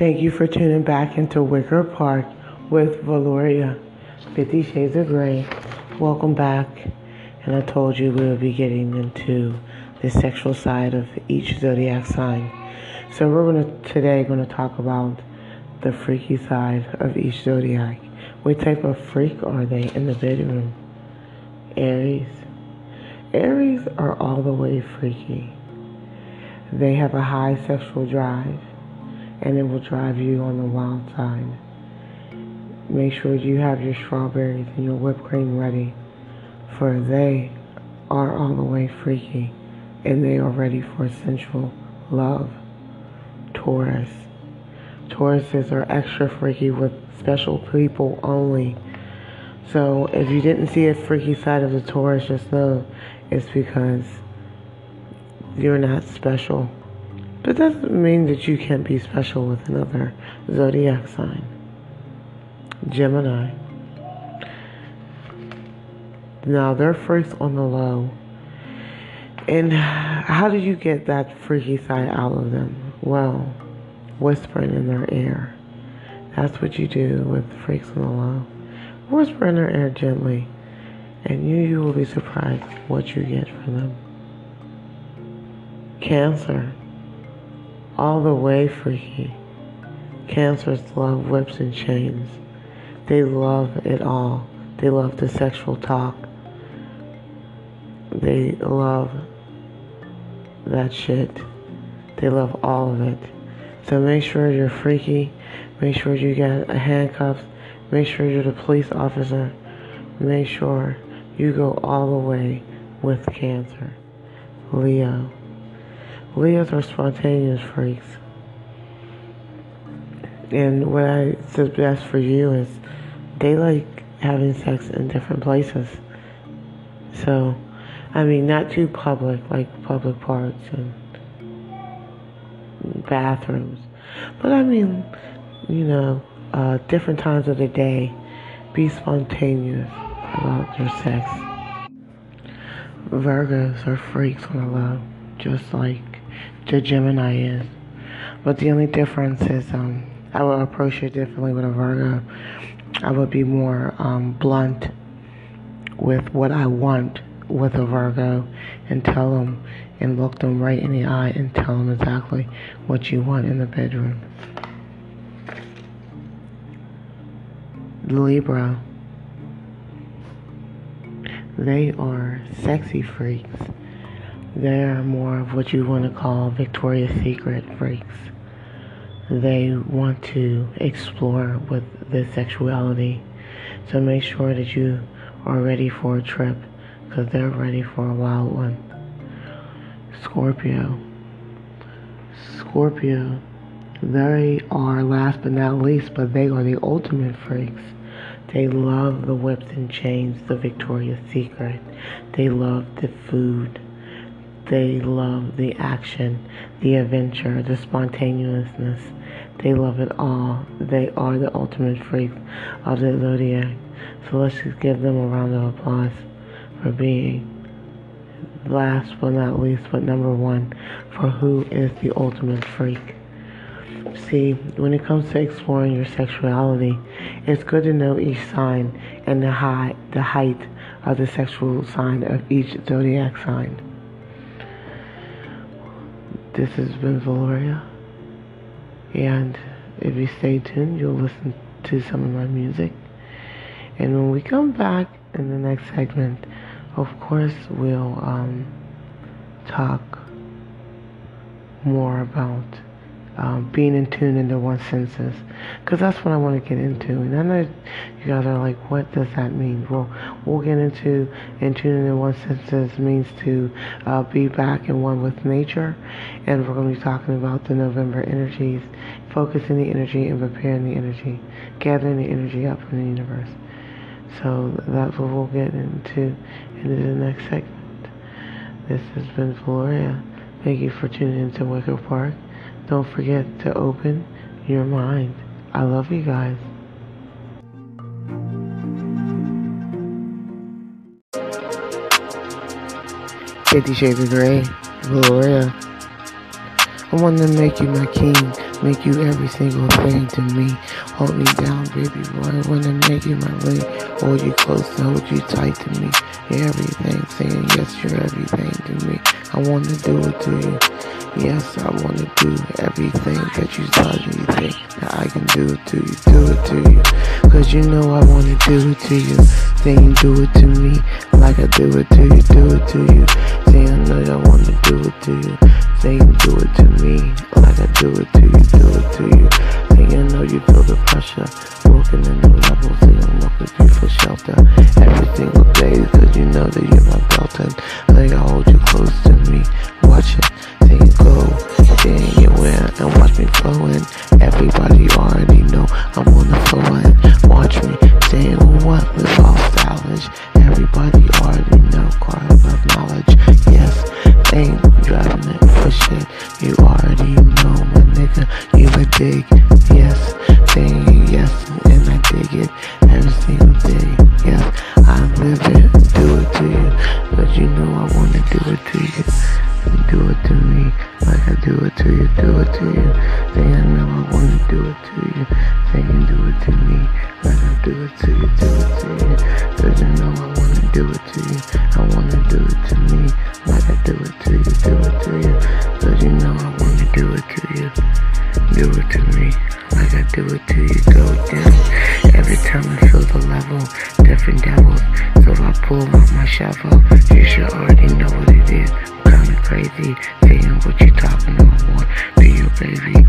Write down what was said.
Thank you for tuning back into Wicker Park with Valoria, Fifty Shades of Grey. Welcome back. And I told you we would be getting into the sexual side of each zodiac sign. So we're gonna today going to talk about the freaky side of each zodiac. What type of freak are they in the bedroom? Aries. Aries are all the way freaky. They have a high sexual drive and it will drive you on the wild side. Make sure you have your strawberries and your whipped cream ready, for they are all the way freaky and they are ready for sensual love. Taurus. Tauruses are extra freaky with special people only. So if you didn't see a freaky side of the Taurus, just know it's because you're not special. But that doesn't mean that you can't be special with another zodiac sign. Gemini. Now they're freaks on the low. And how do you get that freaky side out of them? Well, whispering in their ear. That's what you do with freaks on the low. Whisper in their ear gently, and you, you will be surprised what you get from them. Cancer all the way for freaky. Cancers love whips and chains. They love it all. They love the sexual talk. They love that shit. They love all of it. So make sure you're freaky. Make sure you get handcuffs. Make sure you're the police officer. Make sure you go all the way with cancer. Leo. Leos are spontaneous freaks. And what I suggest for you is they like having sex in different places. So, I mean, not too public, like public parks and bathrooms. But I mean, you know, uh, different times of the day, be spontaneous about your sex. Virgos are freaks on low, just like the Gemini is. But the only difference is um, I will approach it differently with a Virgo. I would be more um, blunt with what I want with a Virgo and tell them and look them right in the eye and tell them exactly what you want in the bedroom. Libra. They are sexy freaks. They're more of what you want to call Victoria's Secret freaks. They want to explore with their sexuality. So make sure that you are ready for a trip because they're ready for a wild one. Scorpio. Scorpio. They are last but not least, but they are the ultimate freaks. They love the whips and chains, the Victoria's Secret. They love the food. They love the action, the adventure, the spontaneousness. They love it all. They are the ultimate freaks of the zodiac. So let's just give them a round of applause for being last but not least, but number one, for who is the ultimate freak. See, when it comes to exploring your sexuality, it's good to know each sign and the high, the height of the sexual sign of each zodiac sign. This has been Valoria. And if you stay tuned, you'll listen to some of my music. And when we come back in the next segment, of course, we'll um, talk more about um, being in tune into one's senses because that's what I want to get into. And I know you guys are like, what does that mean? Well, we'll get into in tune into one's senses means to uh, be back in one with nature, and we're going to be talking about the November energies, focusing the energy and preparing the energy, gathering the energy up from the universe. So that's what we'll get into into the next segment. This has been Valoria. Thank you for tuning into Wicker Park. Don't forget to open your mind. I love you guys. Fifty Shades of Grey, Gloria. I wanna make you my king, make you every single thing to me. Hold me down, baby boy. I wanna make you my ring, hold you close, hold you tight to me. You're everything, saying yes, you're everything to me. I wanna do it to you. Yes, I wanna do everything that you thought you think that I can do it to you, do it to you. Cause you know I wanna do it to you. Saying do it to me like I do it to you, do it to you. Saying I know I wanna do it to you. Saying do it to me like I do it to you, do it to you. Saying I know you feel the pressure. Walking in the level, saying I'm you for shelter every single day. Everybody already know, car of knowledge. Yes, ain't driving it for shit. You already know, my nigga, you a dig. Yes, saying yes, and I dig it every single day. Yes, I live it, do it to you. But you know I wanna do it to you. Do it to me like I do it to you, do it to you. Say I know I wanna do it to you. Saying do it to me like I do it to you, do it to you. Cause you know do it to you. I wanna do it to me like I do it to you, do it to you. Cause you know I wanna do it to you. Do it to me like I do it to you. Go down every time I feel the level. Different devils. So if I pull out my shovel, you should already know what it is. Kinda crazy, saying what you talking about. Be your baby,